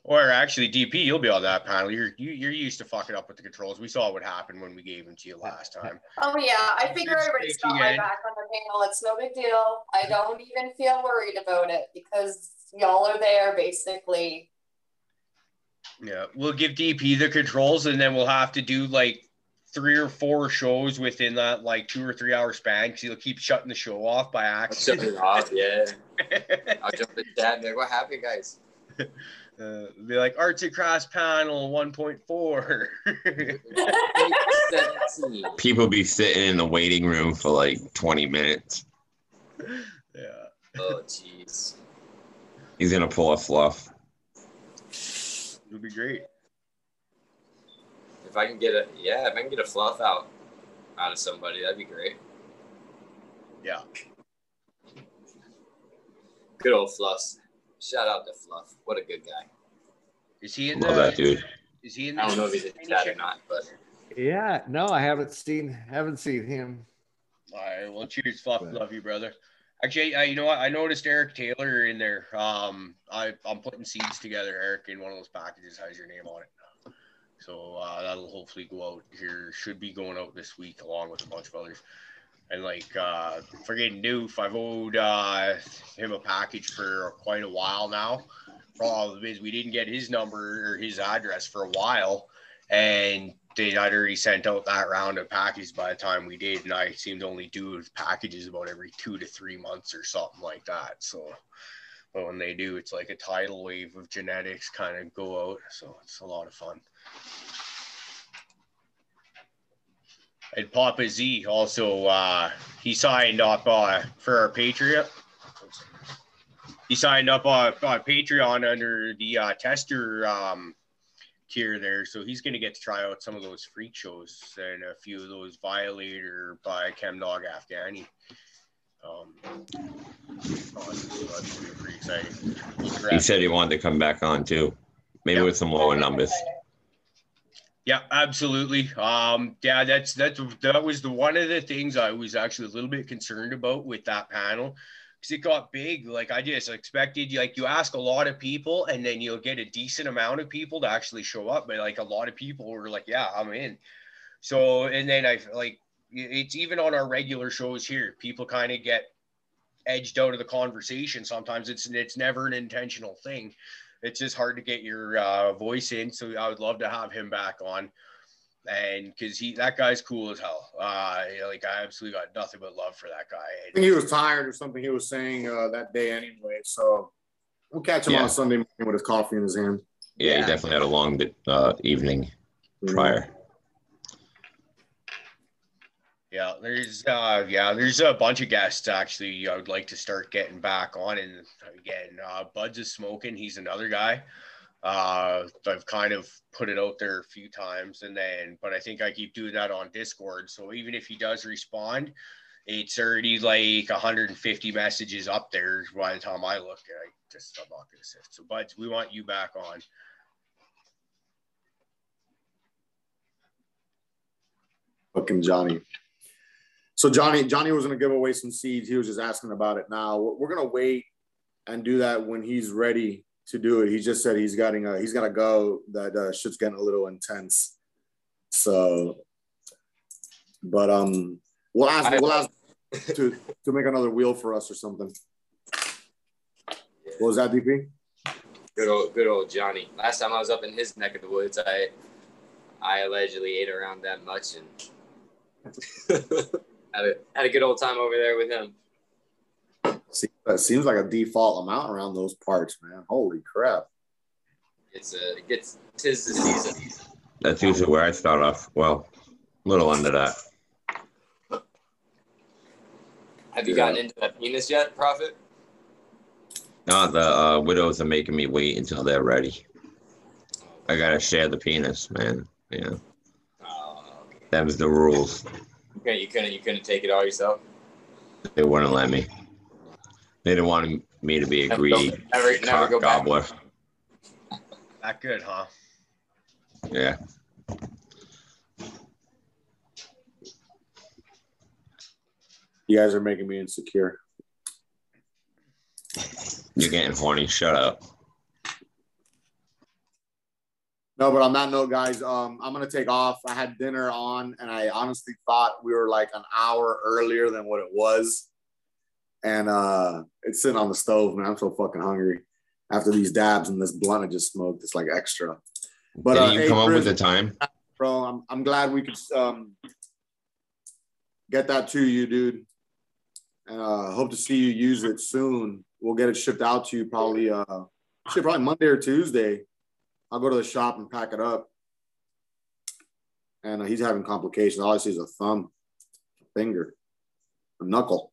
Or actually, DP, you'll be on that panel. You're you, you're used to fucking up with the controls. We saw what happened when we gave them to you last time. Oh yeah, I figure everybody's got my eh? back on the panel. It's no big deal. I don't even feel worried about it because y'all are there basically. Yeah, we'll give DP the controls, and then we'll have to do like three or four shows within that like two or three hour span because he'll keep shutting the show off by accident. off, yeah. I'll jump in chat like, "What happened, guys?" Uh, be like arts Cross panel 1.4 people be sitting in the waiting room for like 20 minutes. Yeah. Oh jeez. He's gonna pull a fluff. It'll be great. If i can get a yeah if i can get a fluff out out of somebody that'd be great. Yeah. Good old fluffs Shout out to Fluff. What a good guy. Is he in Love the, that dude. Is he in I don't know if he's in chat or not, but yeah, no, I haven't seen haven't seen him. All right, well, cheers, Fluff. Love you, brother. Actually, uh, you know what? I noticed Eric Taylor in there. Um, I I'm putting seeds together. Eric in one of those packages has your name on it. So uh, that'll hopefully go out here. Should be going out this week along with a bunch of others and like uh forgetting Doof, I've owed uh him a package for quite a while now. Problem is we didn't get his number or his address for a while, and they had already sent out that round of packages by the time we did, and I seem to only do packages about every two to three months or something like that. So, but when they do, it's like a tidal wave of genetics kind of go out, so it's a lot of fun. And Papa Z also uh, he signed up uh, for our Patreon. He signed up uh, on Patreon under the uh, tester um, tier there, so he's going to get to try out some of those freak shows and a few of those Violator by Chemdawg Afghani. Um. He said he wanted to come back on too, maybe with some lower numbers. Yeah, absolutely. Um, yeah, that's that's that was the one of the things I was actually a little bit concerned about with that panel because it got big. Like I just expected, like you ask a lot of people, and then you'll get a decent amount of people to actually show up. But like a lot of people were like, "Yeah, I'm in." So and then I like it's even on our regular shows here. People kind of get edged out of the conversation. Sometimes it's it's never an intentional thing it's just hard to get your uh, voice in. So I would love to have him back on. And because he, that guy's cool as hell. Uh, like I absolutely got nothing but love for that guy. I think he was tired or something he was saying uh, that day anyway. So we'll catch him yeah. on Sunday morning with his coffee in his hand. Yeah, yeah. he definitely had a long uh, evening mm-hmm. prior. Yeah, there's uh yeah, there's a bunch of guests actually I would like to start getting back on and again, uh Buds is smoking, he's another guy. Uh I've kind of put it out there a few times and then but I think I keep doing that on Discord. So even if he does respond, it's already like 150 messages up there by the time I look. I just I'm not gonna say so Buds, we want you back on. Fucking Johnny. So Johnny, Johnny was going to give away some seeds. He was just asking about it now. We're going to wait and do that when he's ready to do it. He just said he's getting a, he's got to go. That uh, shit's getting a little intense. So, but um, we'll ask, we'll ask to to make another wheel for us or something. What was that, DP? Good old, good old Johnny. Last time I was up in his neck of the woods, I I allegedly ate around that much and. had a had a good old time over there with him. See, that seems like a default amount around those parts, man. Holy crap! It's a it gets tis the season. That's usually where I start off. Well, a little under that. Have you yeah. gotten into that penis yet, Prophet? No, the uh, widows are making me wait until they're ready. I gotta share the penis, man. Yeah. Oh, okay. Them's the rules. Okay, you couldn't you couldn't take it all yourself. They wouldn't let me. They didn't want me to be a greedy never, never, never go gobbler. Back. Not good, huh? Yeah. You guys are making me insecure. You're getting horny. Shut up. No, but on that note, guys, um, I'm gonna take off. I had dinner on, and I honestly thought we were like an hour earlier than what it was. And uh, it's sitting on the stove, man. I'm so fucking hungry after these dabs and this blunt I just smoked. It's like extra. But Did uh, you hey, come Chris, up with the time, bro? I'm I'm glad we could um, get that to you, dude. And uh, hope to see you use it soon. We'll get it shipped out to you probably uh, probably Monday or Tuesday. I'll go to the shop and pack it up. And uh, he's having complications. All I see is a thumb, a finger, a knuckle.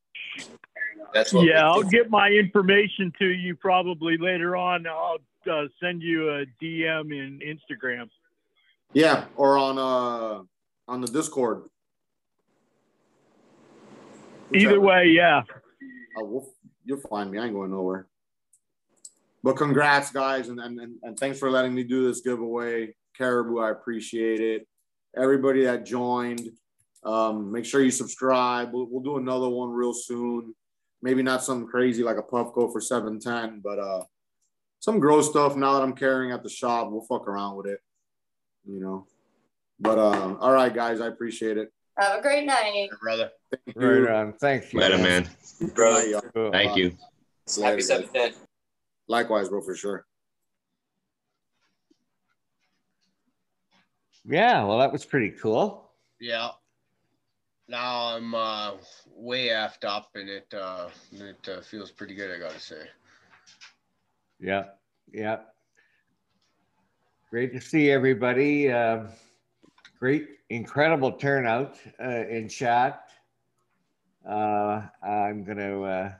That's what yeah, I'll get my information to you probably later on. I'll uh, send you a DM in Instagram. Yeah, or on uh on the Discord. Either way, yeah. Uh, we'll, you'll find me. I ain't going nowhere. But congrats, guys, and, and, and thanks for letting me do this giveaway. Caribou, I appreciate it. Everybody that joined, um, make sure you subscribe. We'll, we'll do another one real soon. Maybe not something crazy like a Puffco for 710, but uh, some gross stuff now that I'm carrying at the shop. We'll fuck around with it, you know. But uh, all right, guys, I appreciate it. Have a great night, brother. Thank you. Right on. Thank you. Later, man. Bro. Thank you. Happy 710. Likewise, bro, for sure. Yeah, well, that was pretty cool. Yeah. Now I'm uh, way effed up, and it uh, it uh, feels pretty good. I gotta say. Yeah, yeah. Great to see everybody. Uh, great, incredible turnout uh, in chat. Uh, I'm gonna uh,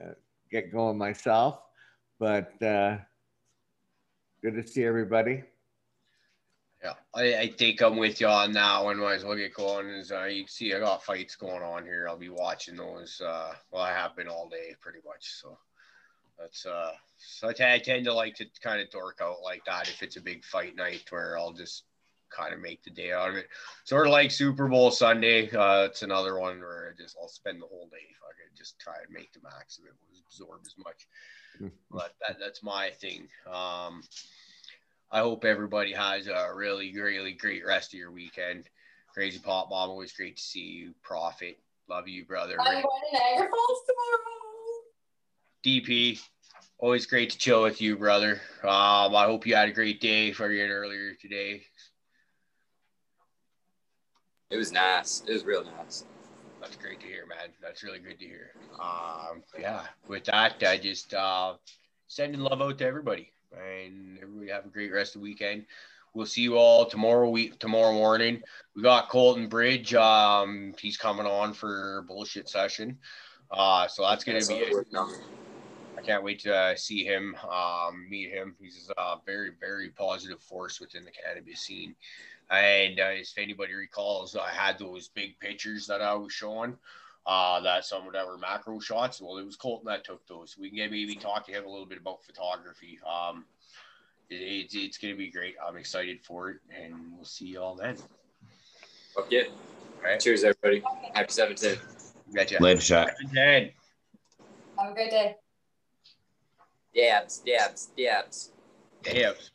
uh, get going myself. But uh, good to see everybody. Yeah, I, I think I'm with you on that one. Might as well get going. As uh, you can see, I got fights going on here. I'll be watching those. Uh, well, I have been all day pretty much. So that's uh, so I, t- I tend to like to kind of dork out like that if it's a big fight night where I'll just kind of make the day out of it. Sort of like Super Bowl Sunday. Uh, it's another one where I just I'll spend the whole day could just try and make the max of it, absorb as much but that, that's my thing. Um, I hope everybody has a really, really great rest of your weekend. Crazy Pop Mom, always great to see you. Profit, love you, brother. I'm going to Niagara Falls tomorrow. DP, always great to chill with you, brother. Um, I hope you had a great day for you earlier today. It was nice. It was real nice. That's great to hear, man. That's really good to hear. Um, yeah, with that, I just uh, sending love out to everybody, and everybody have a great rest of the weekend. We'll see you all tomorrow week tomorrow morning. We got Colton Bridge. Um, he's coming on for bullshit session. Uh, so that's gonna be it. I can't wait to uh, see him, um, meet him. He's a very, very positive force within the cannabis scene. And uh, if anybody recalls, I had those big pictures that I was showing. Uh, that some whatever macro shots. Well, it was Colton that took those. We can maybe talk to him a little bit about photography. Um, it, it, it's going to be great. I'm excited for it, and we'll see you all then. Okay. All right. Cheers, everybody. Happy 17. Gotcha. Later, shot. Have a great day. Dabs, dabs, dabs. Dabs.